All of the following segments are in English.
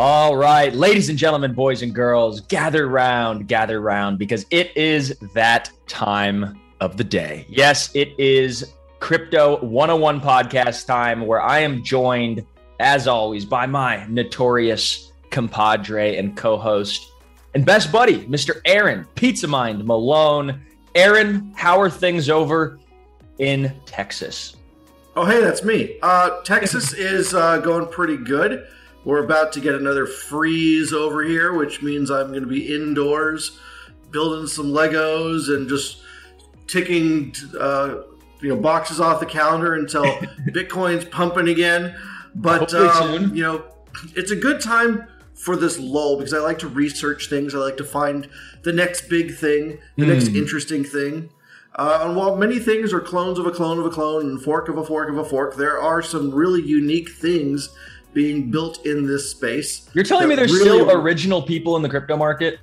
All right, ladies and gentlemen, boys and girls, gather round, gather round, because it is that time of the day. Yes, it is Crypto 101 podcast time where I am joined, as always, by my notorious compadre and co host and best buddy, Mr. Aaron Pizza Mind Malone. Aaron, how are things over in Texas? Oh, hey, that's me. Uh, Texas is uh, going pretty good. We're about to get another freeze over here, which means I'm going to be indoors building some Legos and just ticking, uh, you know, boxes off the calendar until Bitcoin's pumping again. But um, you know, it's a good time for this lull because I like to research things. I like to find the next big thing, the mm. next interesting thing. Uh, and while many things are clones of a clone of a clone and fork of a fork of a fork, there are some really unique things being built in this space. You're telling me there's really still original people in the crypto market?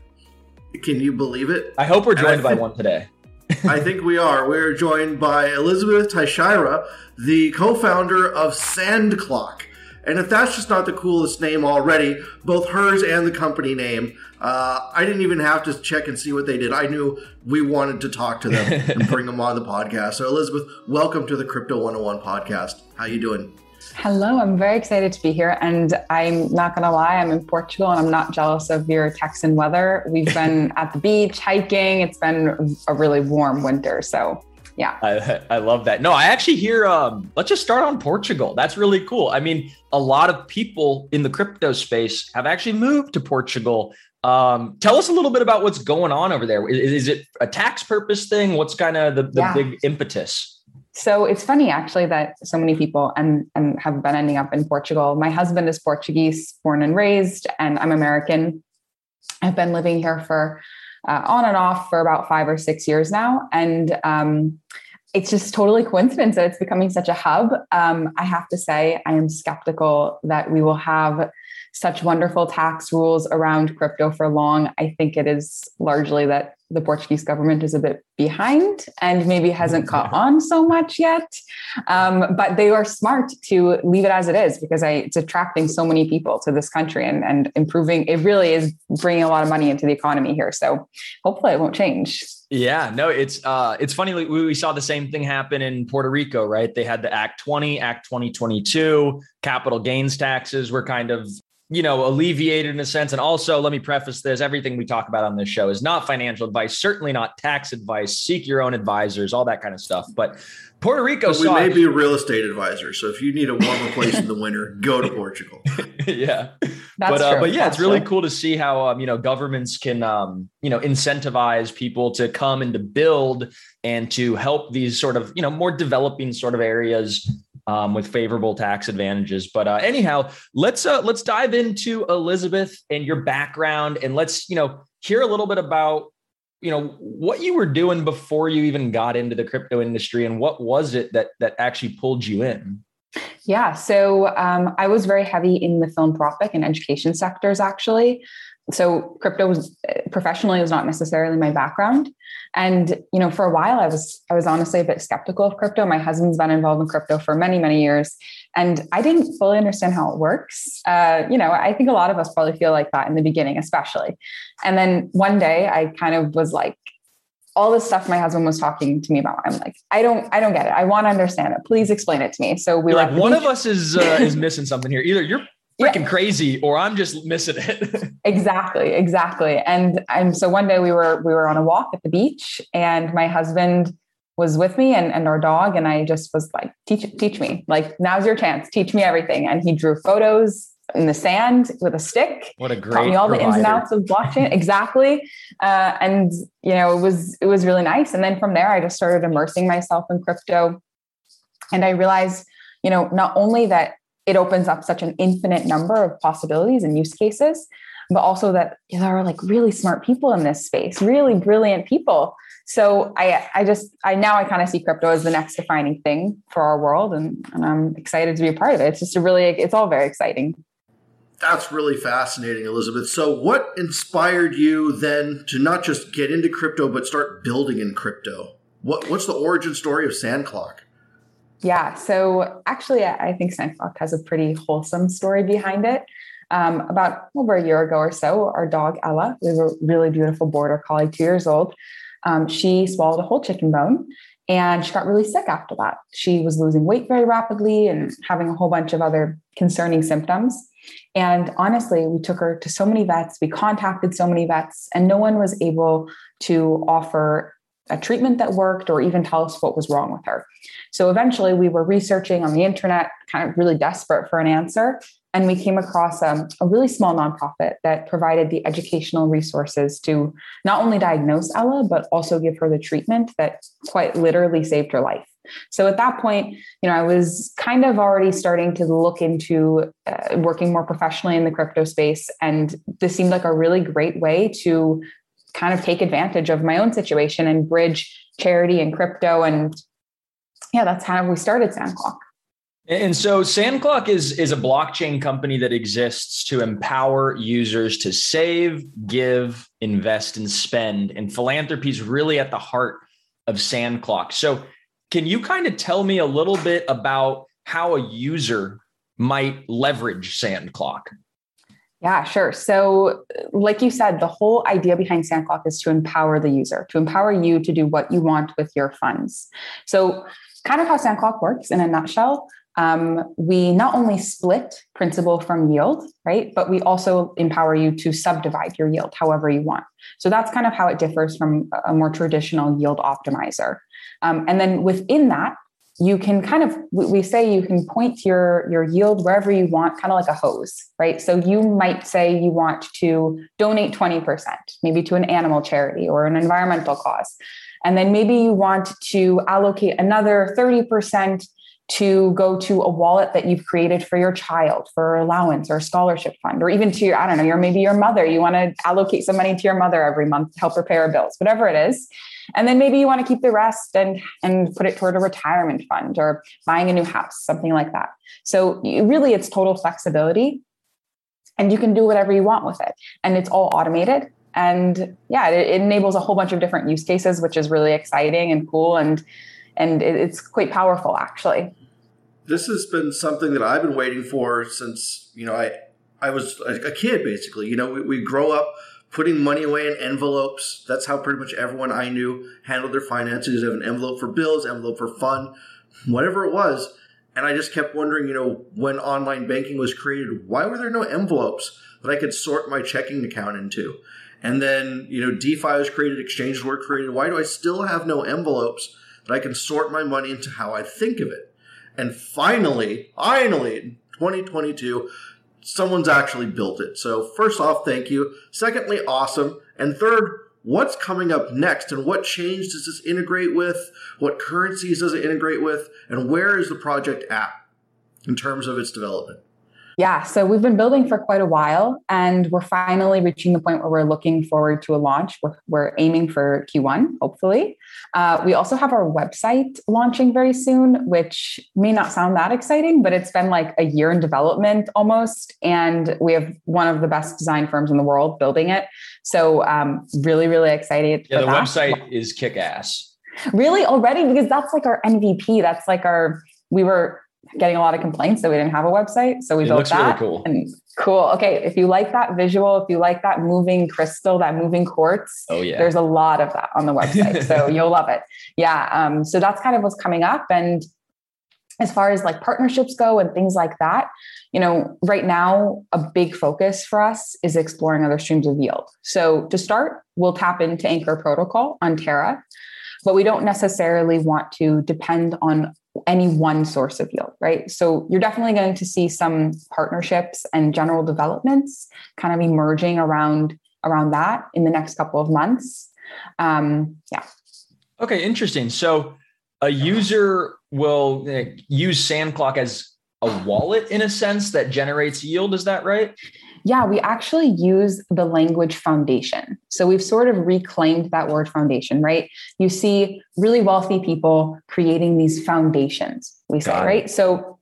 Can you believe it? I hope we're joined by one today. I think we are. We're joined by Elizabeth Teixeira, the co-founder of SandClock. And if that's just not the coolest name already, both hers and the company name, uh, I didn't even have to check and see what they did. I knew we wanted to talk to them and bring them on the podcast. So, Elizabeth, welcome to the Crypto 101 podcast. How you doing? Hello, I'm very excited to be here. And I'm not going to lie, I'm in Portugal and I'm not jealous of your Texan weather. We've been at the beach hiking. It's been a really warm winter. So, yeah. I, I love that. No, I actually hear, um, let's just start on Portugal. That's really cool. I mean, a lot of people in the crypto space have actually moved to Portugal. Um, tell us a little bit about what's going on over there. Is, is it a tax purpose thing? What's kind of the, the yeah. big impetus? So it's funny actually that so many people and, and have been ending up in Portugal. My husband is Portuguese, born and raised, and I'm American. I've been living here for uh, on and off for about five or six years now, and um, it's just totally coincidence that it's becoming such a hub. Um, I have to say, I am skeptical that we will have such wonderful tax rules around crypto for long. I think it is largely that the Portuguese government is a bit behind and maybe hasn't caught on so much yet. Um, but they are smart to leave it as it is because I, it's attracting so many people to this country and, and improving. It really is bringing a lot of money into the economy here. So hopefully it won't change. Yeah, no, it's uh, it's funny. We, we saw the same thing happen in Puerto Rico, right? They had the Act 20, Act 2022, capital gains taxes were kind of you know, alleviated in a sense. And also, let me preface this everything we talk about on this show is not financial advice, certainly not tax advice. Seek your own advisors, all that kind of stuff. But Puerto Rico, but we may be a real estate advisor. So if you need a warmer place in the winter, go to Portugal. yeah. That's but, uh, but yeah, That's it's really true. cool to see how, um, you know, governments can, um, you know, incentivize people to come and to build and to help these sort of, you know, more developing sort of areas um, with favorable tax advantages. But uh, anyhow, let's uh, let's dive into Elizabeth and your background, and let's you know hear a little bit about you know what you were doing before you even got into the crypto industry, and what was it that that actually pulled you in. Yeah, so um, I was very heavy in the philanthropic and education sectors actually so crypto was professionally was not necessarily my background. And you know for a while i was i was honestly a bit skeptical of crypto. My husband's been involved in crypto for many many years. And i didn't fully understand how it works. Uh, you know i think a lot of us probably feel like that in the beginning especially. And then one day i kind of was like all the stuff my husband was talking to me about i'm like i don't i don't get it. I want to understand it. Please explain it to me. So we were like one of us is uh, is missing something here. Either you're freaking yeah. crazy or I'm just missing it. exactly, exactly. And and so one day we were we were on a walk at the beach and my husband was with me and, and our dog and I just was like teach teach me like now's your chance teach me everything and he drew photos in the sand with a stick what a great taught me all provider. the ins and outs of blockchain exactly uh, and you know it was it was really nice and then from there I just started immersing myself in crypto and I realized you know not only that it opens up such an infinite number of possibilities and use cases but also that there are like really smart people in this space really brilliant people. So i i just i now i kind of see crypto as the next defining thing for our world and, and i'm excited to be a part of it. It's just a really it's all very exciting. That's really fascinating elizabeth. So what inspired you then to not just get into crypto but start building in crypto? What, what's the origin story of sandclock yeah. So actually, I think SandClock has a pretty wholesome story behind it. um, about over a year ago or so, our dog Ella, have a really beautiful border collie, two years old. Um, she swallowed a whole chicken bone and she got really sick after that. She was losing weight very rapidly and having a whole bunch of other concerning symptoms. And honestly, we took her to so many vets, we contacted so many vets, and no one was able to offer a treatment that worked or even tell us what was wrong with her. So eventually we were researching on the internet, kind of really desperate for an answer. And we came across um, a really small nonprofit that provided the educational resources to not only diagnose Ella, but also give her the treatment that quite literally saved her life. So at that point, you know, I was kind of already starting to look into uh, working more professionally in the crypto space. And this seemed like a really great way to kind of take advantage of my own situation and bridge charity and crypto. And yeah, that's how we started SandClock. And so SandClock is is a blockchain company that exists to empower users to save, give, invest, and spend. And philanthropy is really at the heart of SandClock. So can you kind of tell me a little bit about how a user might leverage SandClock? Yeah, sure. So, like you said, the whole idea behind SandClock is to empower the user, to empower you to do what you want with your funds. So, kind of how SandClock works in a nutshell um, we not only split principal from yield, right? But we also empower you to subdivide your yield however you want. So that's kind of how it differs from a more traditional yield optimizer. Um, and then within that, you can kind of we say you can point your your yield wherever you want kind of like a hose right? So you might say you want to donate 20% maybe to an animal charity or an environmental cause. And then maybe you want to allocate another 30% to go to a wallet that you've created for your child for allowance or scholarship fund or even to your i don't know your maybe your mother. You want to allocate some money to your mother every month to help her pay her bills whatever it is and then maybe you want to keep the rest and and put it toward a retirement fund or buying a new house something like that. So really it's total flexibility and you can do whatever you want with it. And it's all automated. And yeah it, it enables a whole bunch of different use cases which is really exciting and cool. And and it's quite powerful actually. This has been something that i've been waiting for since you know i i was a kid basically. You know we, we grow up putting money away in envelopes. That's how pretty much everyone i knew handled their finances. They have an envelope for bills envelope for fun whatever it was. And i just kept wondering you know when online banking was created why were there no envelopes that i could sort my checking account into? And then you know defi was created exchanges were created. Why do i still have no envelopes that I can sort my money into how I think of it. And finally, finally, in 2022, someone's actually built it. So, first off, thank you. Secondly, awesome. And third, what's coming up next and what change does this integrate with? What currencies does it integrate with? And where is the project at in terms of its development? Yeah, so we've been building for quite a while and we're finally reaching the point where we're looking forward to a launch. We're, we're aiming for Q1, hopefully. Uh, we also have our website launching very soon, which may not sound that exciting, but it's been like a year in development almost. And we have one of the best design firms in the world building it. So, um, really, really excited. Yeah, the that. website is kick ass. Really, already? Because that's like our MVP. That's like our, we were getting a lot of complaints that we didn't have a website. So we it built that. Really cool. And cool. Okay. If you like that visual, if you like that moving crystal, that moving quartz, oh yeah, there's a lot of that on the website. so you'll love it. Yeah. Um, so that's kind of what's coming up. And as far as like partnerships go and things like that, you know, right now a big focus for us is exploring other streams of yield. So to start, we'll tap into Anchor Protocol on Terra but we don't necessarily want to depend on any one source of yield, right? So you're definitely going to see some partnerships and general developments kind of emerging around around that in the next couple of months. Um, yeah. Okay, interesting. So a user will use SandClock as a wallet in a sense that generates yield. Is that right? Yeah, we actually use the language foundation. So we've sort of reclaimed that word foundation, right? You see really wealthy people creating these foundations, we say, right? So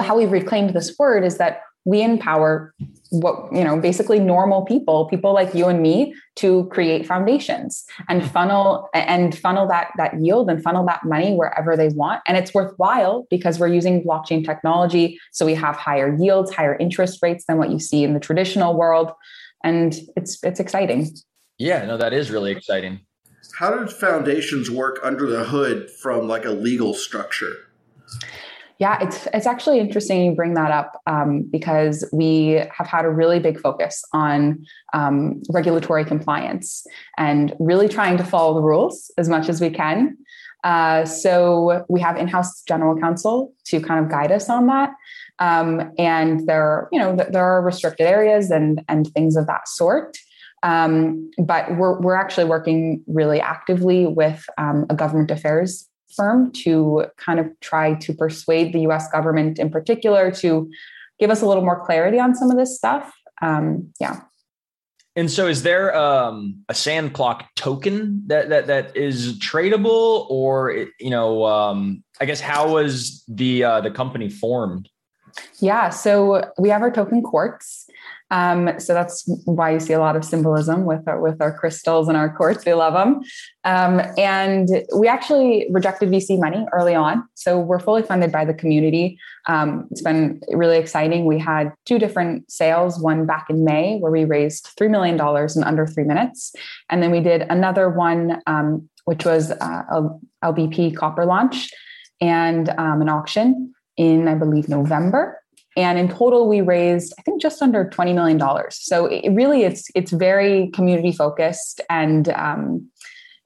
how we've reclaimed this word is that we empower what you know basically normal people people like you and me to create foundations and mm-hmm. funnel and funnel that that yield and funnel that money wherever they want. And it's worthwhile because we're using blockchain technology so we have higher yields higher interest rates than what you see in the traditional world. And it's it's exciting. Yeah no that is really exciting. How do foundations work under the hood from like a legal structure yeah, it's it's actually interesting you bring that up um, because we have had a really big focus on um, regulatory compliance and really trying to follow the rules as much as we can. Uh, so we have in-house general counsel to kind of guide us on that. Um, and there, you know, there are restricted areas and and things of that sort. Um, but we're we're actually working really actively with um, a government affairs firm to kind of try to persuade the US government in particular to give us a little more clarity on some of this stuff. Um, yeah. And so, is there um, a Sandclock token that that that is tradable, or you know, um, I guess how was the uh, the company formed? Yeah, so we have our token quartz, um, so that's why you see a lot of symbolism with our, with our crystals and our quartz. We love them. Um, and we actually rejected VC money early on. So we're fully funded by the community. Um, it's been really exciting. We had two different sales, one back in May where we raised $3 million in under three minutes. And then we did another one, um, which was uh, a LBP copper launch and um, an auction in, I believe, November and in total we raised i think just under 20 million dollars. So it really it's it's very community focused and um,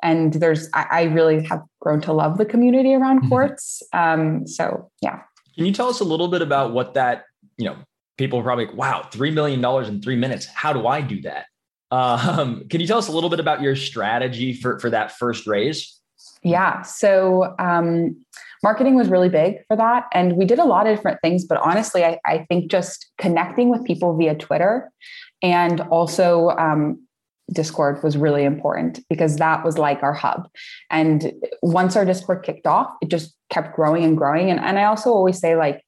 and there's I, I, really have grown to love the community around mm-hmm. quartz um, so yeah. Can you tell us a little bit about what that you know people are probably wow $3 million in three minutes. How do i do that? Um, can you tell us a little bit about your strategy for for that first raise? Yeah. So um, marketing was really big for that. And we did a lot of different things, but honestly, I, I think just connecting with people via Twitter and also um, Discord was really important because that was like our hub. And once our Discord kicked off, it just kept growing and growing. And, and I also always say, like,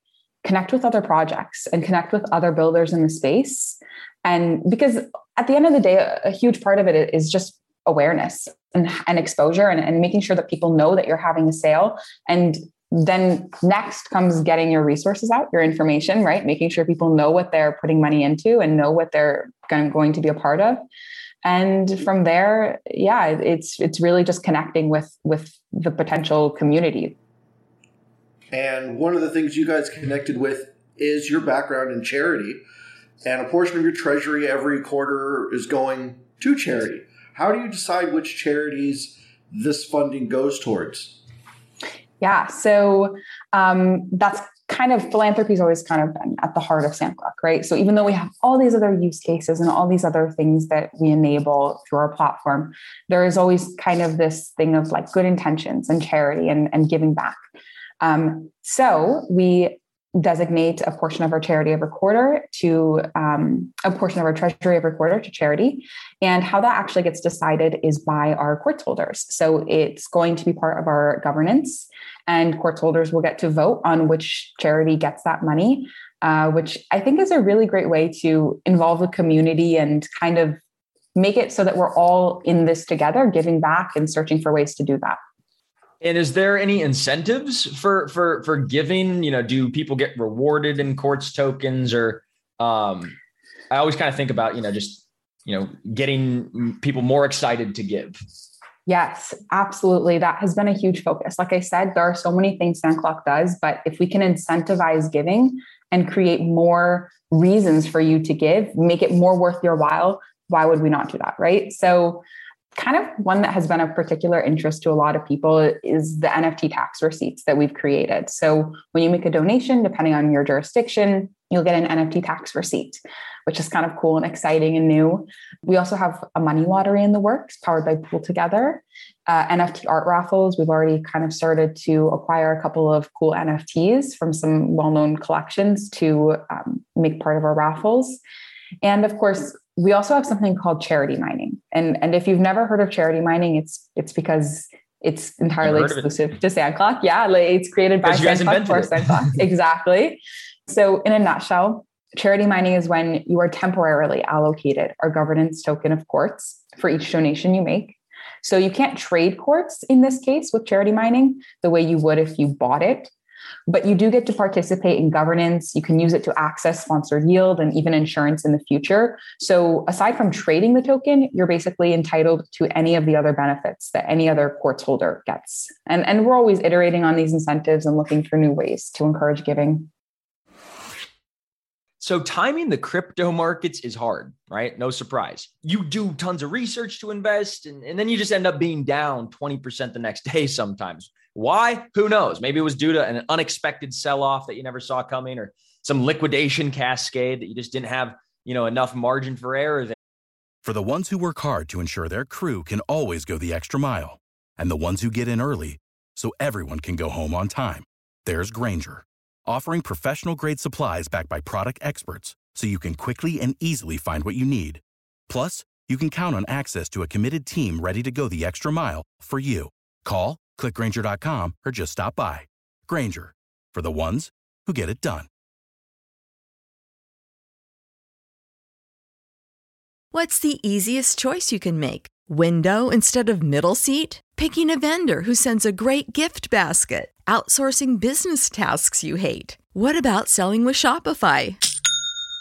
connect with other projects and connect with other builders in the space. And because at the end of the day, a, a huge part of it is just awareness and, and exposure and, and making sure that people know that you're having a sale. And then next comes getting your resources out your information right? Making sure people know what they're putting money into and know what they're going to be a part of. And from there yeah it's it's really just connecting with with the potential community. And one of the things you guys connected with is your background in charity. And a portion of your treasury every quarter is going to charity how do you decide which charities this funding goes towards? Yeah, so um, that's kind of philanthropy is always kind of been at the heart of Sandclock, right? So even though we have all these other use cases and all these other things that we enable through our platform, there is always kind of this thing of like good intentions and charity and, and giving back. Um, so we designate a portion of our charity every quarter to um, a portion of our treasury every quarter to charity. And how that actually gets decided is by our quartz holders. So it's going to be part of our governance, and quartz holders will get to vote on which charity gets that money, uh, which I think is a really great way to involve the community and kind of make it so that we're all in this together, giving back and searching for ways to do that. And is there any incentives for for for giving? You know, do people get rewarded in quartz tokens or um I always kind of think about, you know, just you know, getting people more excited to give. Yes, absolutely. That has been a huge focus. Like I said, there are so many things Sandclock does, but if we can incentivize giving and create more reasons for you to give, make it more worth your while, why would we not do that? Right. So kind of one that has been of particular interest to a lot of people is the NFT tax receipts that we've created. So when you make a donation, depending on your jurisdiction, you'll get an NFT tax receipt, which is kind of cool and exciting and new. We also have a money lottery in the works powered by PoolTogether. Uh, NFT art raffles. We've already kind of started to acquire a couple of cool NFTs from some well known collections to um, make part of our raffles. And of course, we also have something called charity mining. And, and if you've never heard of charity mining, it's it's because it's entirely exclusive to Sandclock. Yeah, like it's created by Sandclock for Sandclock. exactly. So in a nutshell, Charity mining is when you are temporarily allocated a governance token of quartz for each donation you make. So you can't trade quartz in this case with charity mining the way you would if you bought it. But you do get to participate in governance. You can use it to access sponsored yield and even insurance in the future. So, aside from trading the token, you're basically entitled to any of the other benefits that any other quartz holder gets. And, and we're always iterating on these incentives and looking for new ways to encourage giving. So timing the crypto markets is hard, right? No surprise. You do tons of research to invest, and, and then you just end up being down 20% the next day sometimes. Why? Who knows? Maybe it was due to an unexpected sell-off that you never saw coming or some liquidation cascade that you just didn't have, you know, enough margin for error there. For the ones who work hard to ensure their crew can always go the extra mile, and the ones who get in early so everyone can go home on time, there's Grainger offering professional grade supplies backed by product experts so you can quickly and easily find what you need. Plus, you can count on access to a committed team ready to go the extra mile for you. Call, clickgrainger.com, or just stop by. Grainger, for the ones who get it done. What's the easiest choice you can make? Window instead of middle seat? Picking a vendor who sends a great gift basket? outsourcing business tasks you hate? What about selling with Shopify?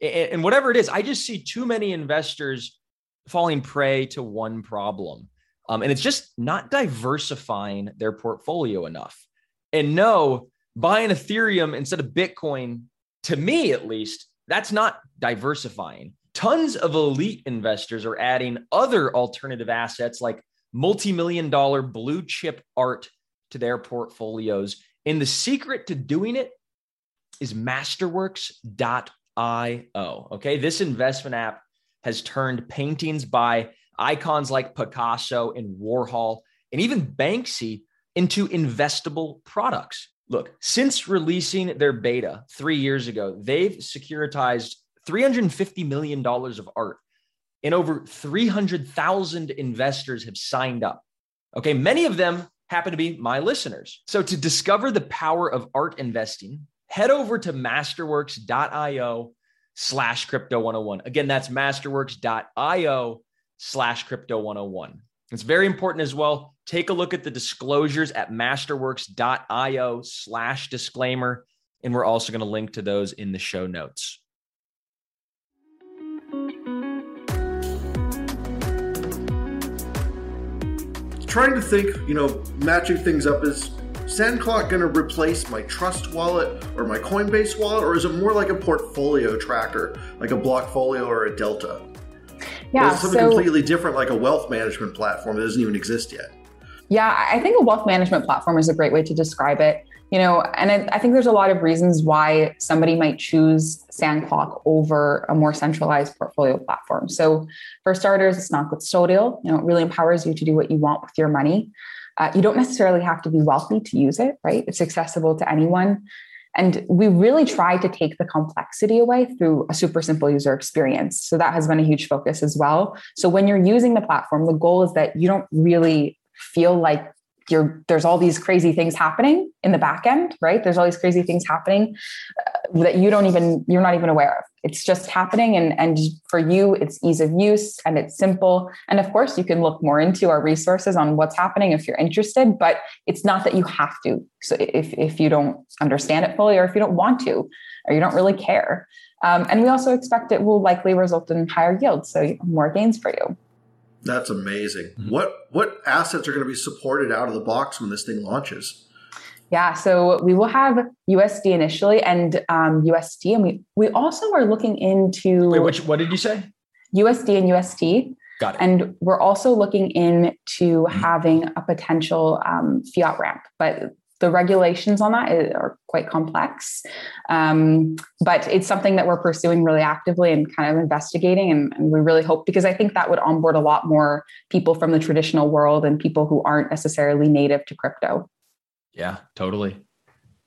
and whatever it is, I just see too many investors falling prey to one problem. Um, and it's just not diversifying their portfolio enough. And no, buying Ethereum instead of Bitcoin, to me at least, that's not diversifying. Tons of elite investors are adding other alternative assets like multi million dollar blue chip art to their portfolios. And the secret to doing it is masterworks.org IO. Okay. This investment app has turned paintings by icons like Picasso and Warhol and even Banksy into investable products. Look, since releasing their beta three years ago, they've securitized $350 million of art and over 300,000 investors have signed up. Okay. Many of them happen to be my listeners. So to discover the power of art investing, head over to masterworks.io slash crypto 101. Again, that's masterworks.io slash crypto 101. It's very important as well. Take a look at the disclosures at masterworks.io slash disclaimer. And we're also going to link to those in the show notes. Trying to think, you know, matching things up is SandClock going to replace my Trust wallet or my Coinbase wallet, or is it more like a portfolio tracker, like a Blockfolio or a Delta? Yeah, or something so, completely different, like a wealth management platform that doesn't even exist yet? Yeah, I think a wealth management platform is a great way to describe it. You know, and I, I think there's a lot of reasons why somebody might choose SandClock over a more centralized portfolio platform. So, for starters, it's not custodial. You know, it really empowers you to do what you want with your money. Uh, you don't necessarily have to be wealthy to use it, right? It's accessible to anyone. And we really try to take the complexity away through a super simple user experience. So that has been a huge focus as well. So when you're using the platform, the goal is that you don't really feel like you're there's all these crazy things happening in the back end right? There's all these crazy things happening uh, that you don't even you're not even aware of. It's just happening and and for you it's ease of use and it's simple. And of course you can look more into our resources on what's happening if you're interested but it's not that you have to. So if if you don't understand it fully or if you don't want to or you don't really care. Um, and we also expect it will likely result in higher yields so more gains for you that's amazing. Mm-hmm. What what assets are going to be supported out of the box when this thing launches? Yeah, so we will have USD initially and um, UST, and we we also are looking into. Wait, which what did you say? USD and UST. Got it. And we're also looking into mm-hmm. having a potential um, fiat ramp, but the regulations on that are quite complex. Um, but it's something that we're pursuing really actively and kind of investigating. And, and, we really hope, because I think that would onboard a lot more people from the traditional world and people who aren't necessarily native to crypto. Yeah, totally.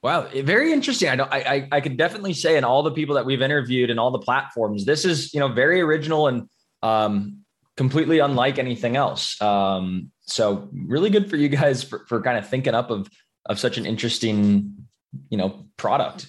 Wow, very interesting. I I, I, I could definitely say, in all the people that we've interviewed and all the platforms, this is you know very original and um, completely unlike anything else. Um, so really good for you guys for, for kind of thinking up of of such an interesting, you know, product.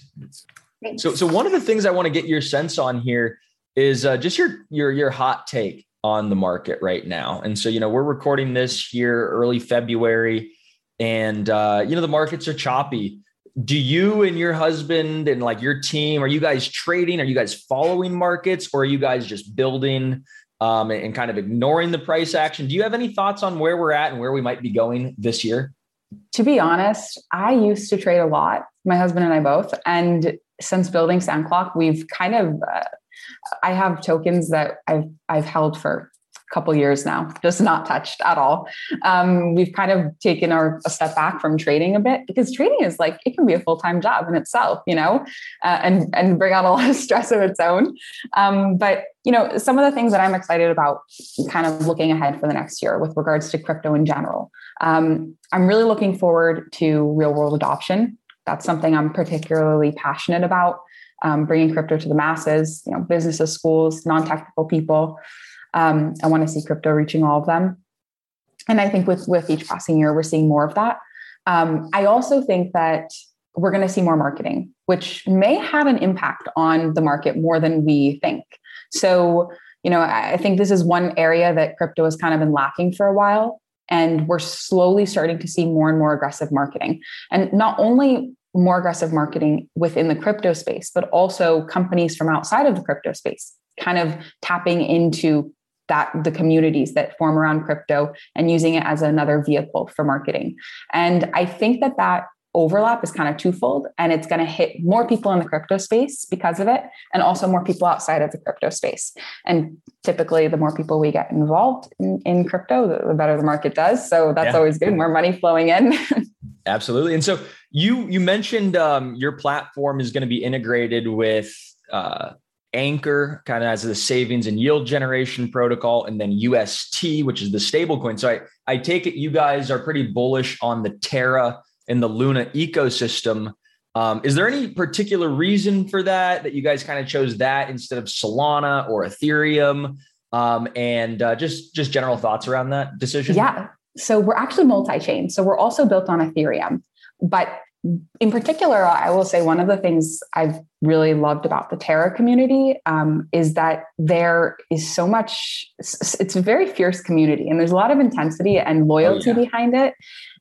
Thanks. So, so one of the things I want to get your sense on here is uh, just your your your hot take on the market right now. And so, you know, we're recording this here early February, and uh, you know the markets are choppy. Do you and your husband and like your team are you guys trading? Are you guys following markets, or are you guys just building? Um, and kind of ignoring the price action. Do you have any thoughts on where we're at and where we might be going this year? To be honest, I used to trade a lot, my husband and I both. And since building SandClock, we've kind of, uh, I have tokens that I've, I've held for couple years now, just not touched at all. Um, we've kind of taken our a step back from trading a bit because trading is like, it can be a full-time job in itself, you know, uh, and, and bring out a lot of stress of its own. Um, but, you know, some of the things that I'm excited about kind of looking ahead for the next year with regards to crypto in general. Um, I'm really looking forward to real world adoption. That's something I'm particularly passionate about. Um, bringing crypto to the masses, you know, businesses, schools, non-technical people. Um, I want to see crypto reaching all of them, and I think with with each passing year, we're seeing more of that. Um, I also think that we're going to see more marketing, which may have an impact on the market more than we think. So, you know, I think this is one area that crypto has kind of been lacking for a while. And we're slowly starting to see more and more aggressive marketing. And not only more aggressive marketing within the crypto space, but also companies from outside of the crypto space kind of tapping into that the communities that form around crypto and using it as another vehicle for marketing. And I think that that overlap is kind of twofold and it's going to hit more people in the crypto space because of it and also more people outside of the crypto space and typically the more people we get involved in, in crypto the, better the market does so that's yeah. always good more money flowing in absolutely and so you you mentioned um, your platform is going to be integrated with uh, Anchor, kind of as the savings and yield generation protocol, and then UST, which is the stablecoin. So I, I take it you guys are pretty bullish on the Terra in the Luna ecosystem. Um, is there any particular reason for that that you guys kind of chose that instead of Solana or Ethereum? Um, and uh, just just general thoughts around that decision. Yeah. So we're actually multi-chain. So we're also built on Ethereum, but in particular, I will say one of the things I've really loved about the Terra community um, is that there is so much, it's a very fierce community and there's a lot of intensity and loyalty oh, yeah. behind it.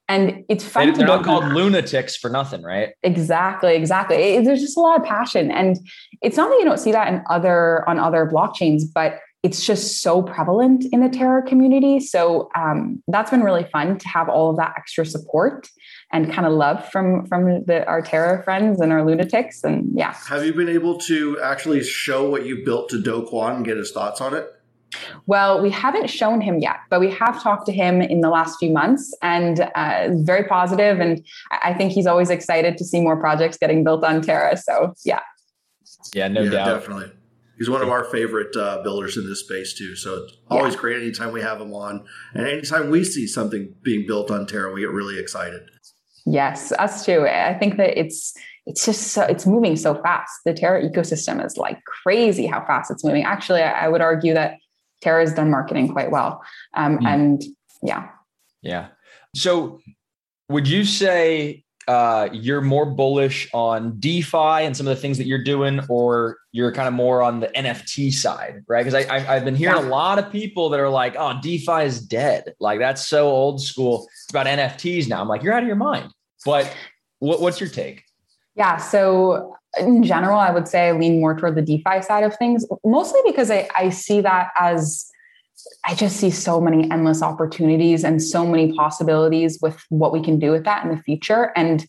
And it's fun. They, they're not called lunatics for nothing, right? Exactly, exactly. It, there's just a lot of passion, and it's not that you don't see that in other on other blockchains, but it's just so prevalent in the Terra community. So um, that's been really fun to have all of that extra support and kind of love from from the, our Terra friends and our lunatics. And yeah, have you been able to actually show what you built to Do Kwon and get his thoughts on it? Well, we haven't shown him yet, but we have talked to him in the last few months and uh, very positive. And I think he's always excited to see more projects getting built on Terra. So, yeah. Yeah, no yeah, doubt. Definitely. He's one of our favorite uh, builders in this space, too. So, it's always yeah. great anytime we have him on. And anytime we see something being built on Terra, we get really excited. Yes, us too. I think that it's it's just so it's moving so fast. The Terra ecosystem is like crazy how fast it's moving. Actually, I, I would argue that Terra has done marketing quite well. Um, mm. And yeah. Yeah. So would you say uh, you're more bullish on DeFi and some of the things that you're doing, or you're kind of more on the NFT side, right? Because I, I have been hearing a lot of people that are like, "Oh, DeFi is dead. Like that's so old school. It's about NFTs now." I'm like, "You're out of your mind." But what, what's your take? Yeah. So in general, I would say I lean more toward the DeFi side of things, mostly because I, I see that as I just see so many endless opportunities and so many possibilities with what we can do with that in the future. And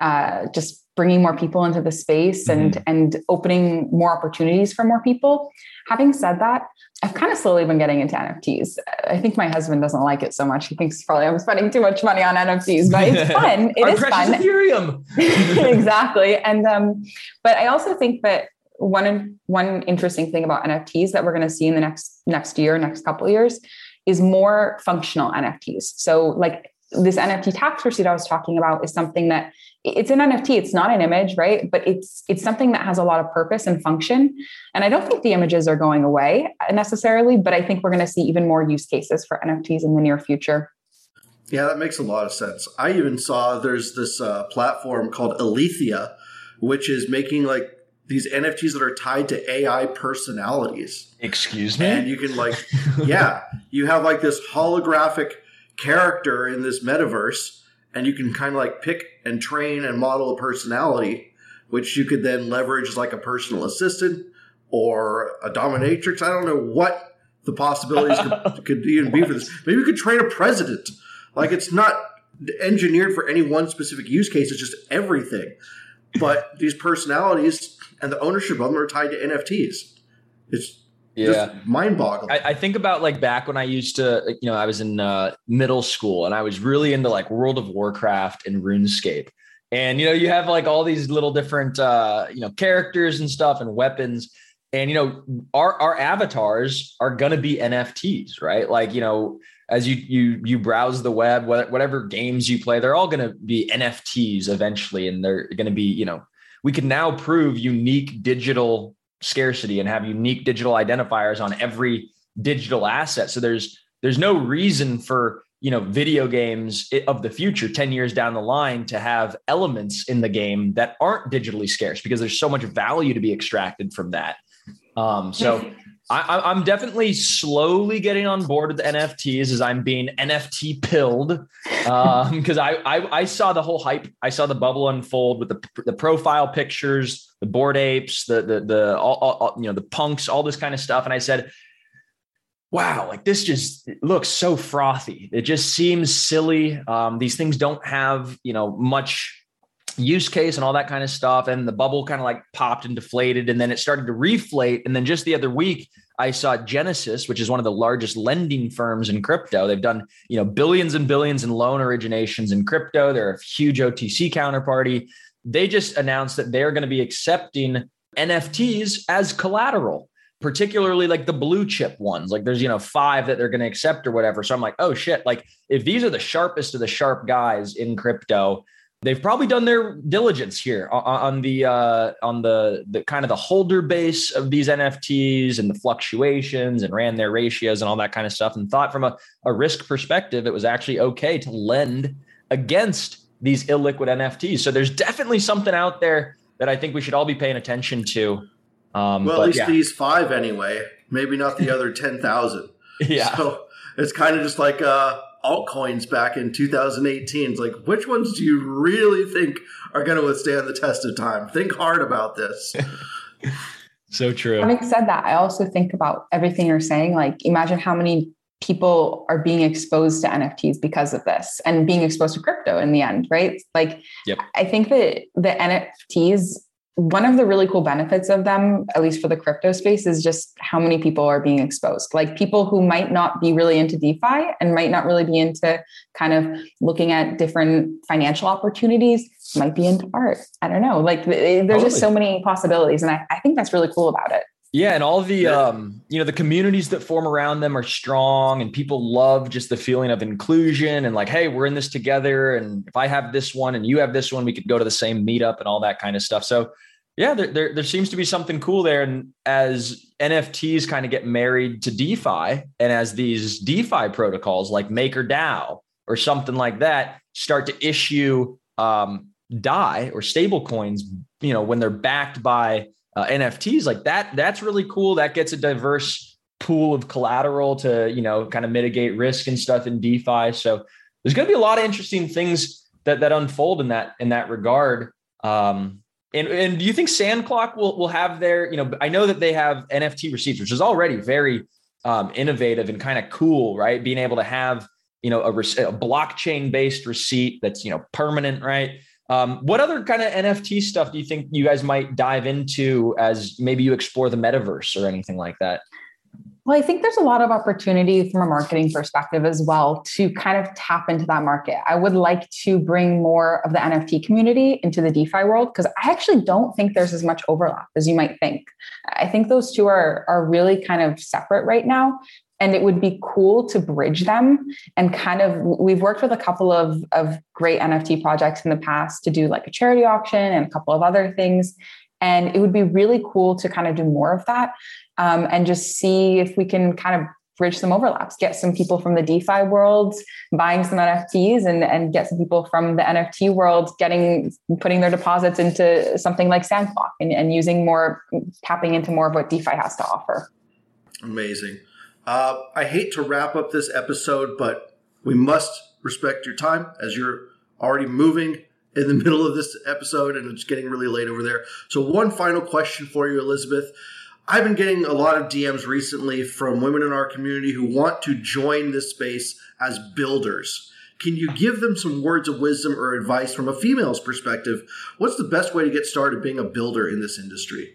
uh, just bringing more people into the space and mm-hmm. and opening more opportunities for more people. Having said that, I've kind of slowly been getting into NFTs. I think my husband doesn't like it so much. He thinks probably I'm spending too much money on NFTs, but it's fun. It is fun. Ethereum. exactly. And um, but I also think that one one interesting thing about NFTs that we're going to see in the next next year, next couple of years, is more functional NFTs. So like this NFT tax receipt I was talking about is something that it's an NFT. It's not an image, right? But it's it's something that has a lot of purpose and function. And I don't think the images are going away necessarily, but I think we're going to see even more use cases for NFTs in the near future. Yeah, that makes a lot of sense. I even saw there's this uh, platform called Alethea, which is making like these NFTs that are tied to AI personalities. Excuse me. And you can like, yeah, you have like this holographic character in this metaverse and you can kind of like pick and train and model a personality which you could then leverage as like a personal assistant or a dominatrix. I don't know what the possibilities could, could even be for this. Maybe we could train a president. Like it's not engineered for any one specific use case. It's just everything. But these personalities and the ownership of them are tied to nfts it's yeah. mind boggling I, I, think about like back when i used to you know i was in uh, middle school and i was really into like world of warcraft and runescape. And you know you have like all these little different uh you know characters and stuff and weapons. And you know our our avatars are going to be nfts right? Like you know as you you you browse the web whatever games you play they're all going to be nfts eventually and they're going to be you know we can now prove unique digital scarcity and have unique digital identifiers on every digital asset. So there's there's no reason for you know video games of the future 10 years down the line to have elements in the game that aren't digitally scarce because there's so much value to be extracted from that um, so I, am definitely slowly getting on board with the NFTs as I'm being NFT pilled because um, I, I, I saw the whole hype. I saw the bubble unfold with the the profile pictures, the Bored Apes, the the the all, all, you know the punks, all this kind of stuff, and I said, "Wow, like this just looks so frothy. It just seems silly. Um, these things don't have you know much." Use case and all that kind of stuff. And the bubble kind of like popped and deflated, and then it started to reflate. And then just the other week, I saw Genesis, which is one of the largest lending firms in crypto. They've done you know billions and billions in loan originations in crypto. They're a huge OTC counterparty. They just announced that they're going to be accepting NFTs as collateral particularly like the blue chip ones like there's you know five that they're going to accept or whatever so i'm like oh shit like if these are the sharpest of the sharp guys in crypto they've probably done their diligence here on, the uh, on the the kind of the holder base of these NFTs and the fluctuations and ran their ratios and all that kind of stuff and thought from a, a risk perspective it was actually okay to lend against these illiquid NFTs. So there's definitely something out there that I think we should all be paying attention to. Um, well, at least yeah. these five anyway. Maybe not the other ten thousand. Yeah. So it's kind of just like uh, altcoins back in 2018. It's like, which ones do you really think are going to withstand the test of time? Think hard about this. so true. Having said that, I also think about everything you're saying. Like, imagine how many people are being exposed to NFTs because of this and being exposed to crypto in the end, right? Like, yep. I think that the NFTs one of the really cool benefits of them, at least for the crypto space, is just how many people are being exposed. Like people who might not be really into DeFi and might not really be into kind of looking at different financial opportunities, might be into art. I don't know. Like there's totally. just so many possibilities. And I, I think that's really cool about it. Yeah, and all the um, you know, the communities that form around them are strong and people love just the feeling of inclusion and like, hey, we're in this together. And if I have this one and you have this one, we could go to the same meetup and all that kind of stuff. So yeah, there, there, there seems to be something cool there. And as NFTs kind of get married to DeFi, and as these DeFi protocols like MakerDAO or something like that start to issue um, DAI or stable coins, you know, when they're backed by uh, NFTs like that, that's really cool. That gets a diverse pool of collateral to, you know, kind of mitigate risk and stuff in DeFi. So there's going to be a lot of interesting things that, that unfold in that, in that regard. Um, and, and do you think SandClock will, will have their, you know, I know that they have NFT receipts, which is already very um, innovative and kind of cool, right? Being able to have, you know, a, a blockchain based receipt that's, you know, permanent, right? Um, what other kind of NFT stuff do you think you guys might dive into as maybe you explore the metaverse or anything like that? Well, I think there's a lot of opportunity from a marketing perspective as well to kind of tap into that market. I would like to bring more of the NFT community into the DeFi world because I actually don't think there's as much overlap as you might think. I think those two are, are really kind of separate right now and it would be cool to bridge them and kind of we've worked with a couple of, of great nft projects in the past to do like a charity auction and a couple of other things and it would be really cool to kind of do more of that um, and just see if we can kind of bridge some overlaps get some people from the defi world buying some nfts and, and get some people from the nft world getting putting their deposits into something like SandClock and, and using more tapping into more of what defi has to offer. Amazing. Uh, I hate to wrap up this episode, but we must respect your time as you're already moving in the middle of this episode and it's getting really late over there. So, one final question for you, Elizabeth. I've been getting a lot of DMs recently from women in our community who want to join this space as builders. Can you give them some words of wisdom or advice from a female's perspective? What's the best way to get started being a builder in this industry?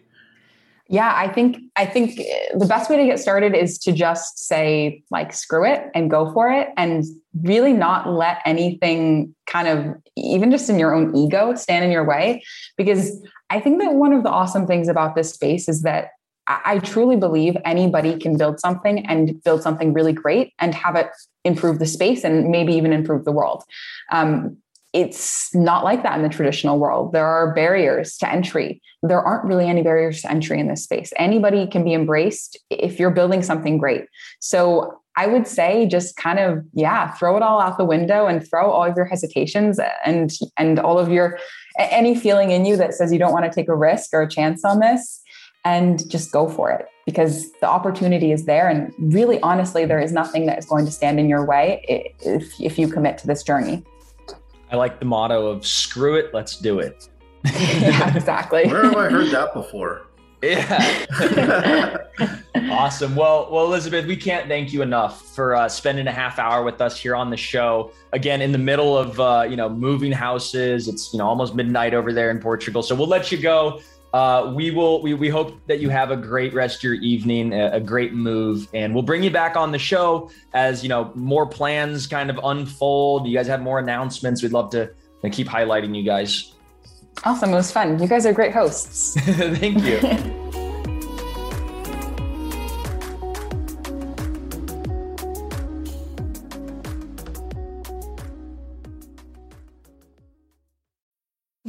Yeah, I think I think the best way to get started is to just say like screw it and go for it and really not let anything kind of even just in your own ego stand in your way because I think that one of the awesome things about this space is that I truly believe anybody can build something and build something really great and have it improve the space and maybe even improve the world. Um, it's not like that in the traditional world. There are barriers to entry. There aren't really any barriers to entry in this space. Anybody can be embraced if you're building something great. So I would say just kind of yeah, throw it all out the window and throw all of your hesitations and and all of your any feeling in you that says you don't want to take a risk or a chance on this and just go for it because the opportunity is there and really honestly there is nothing that is going to stand in your way if if you commit to this journey. I like the motto of screw it, let's do it. yeah, exactly. Where have I heard that before? Yeah. awesome. Well, well, Elizabeth, we can't thank you enough for uh, spending a half hour with us here on the show. Again, in the middle of uh, you know moving houses, it's you know almost midnight over there in Portugal. So we'll let you go. Uh, we will. We, we hope that you have a great rest of your evening, a, a, great move, and we'll bring you back on the show as you know more plans kind of unfold. You guys have more announcements. We'd love to keep highlighting you guys. Awesome! It was fun. You guys are great hosts. Thank you.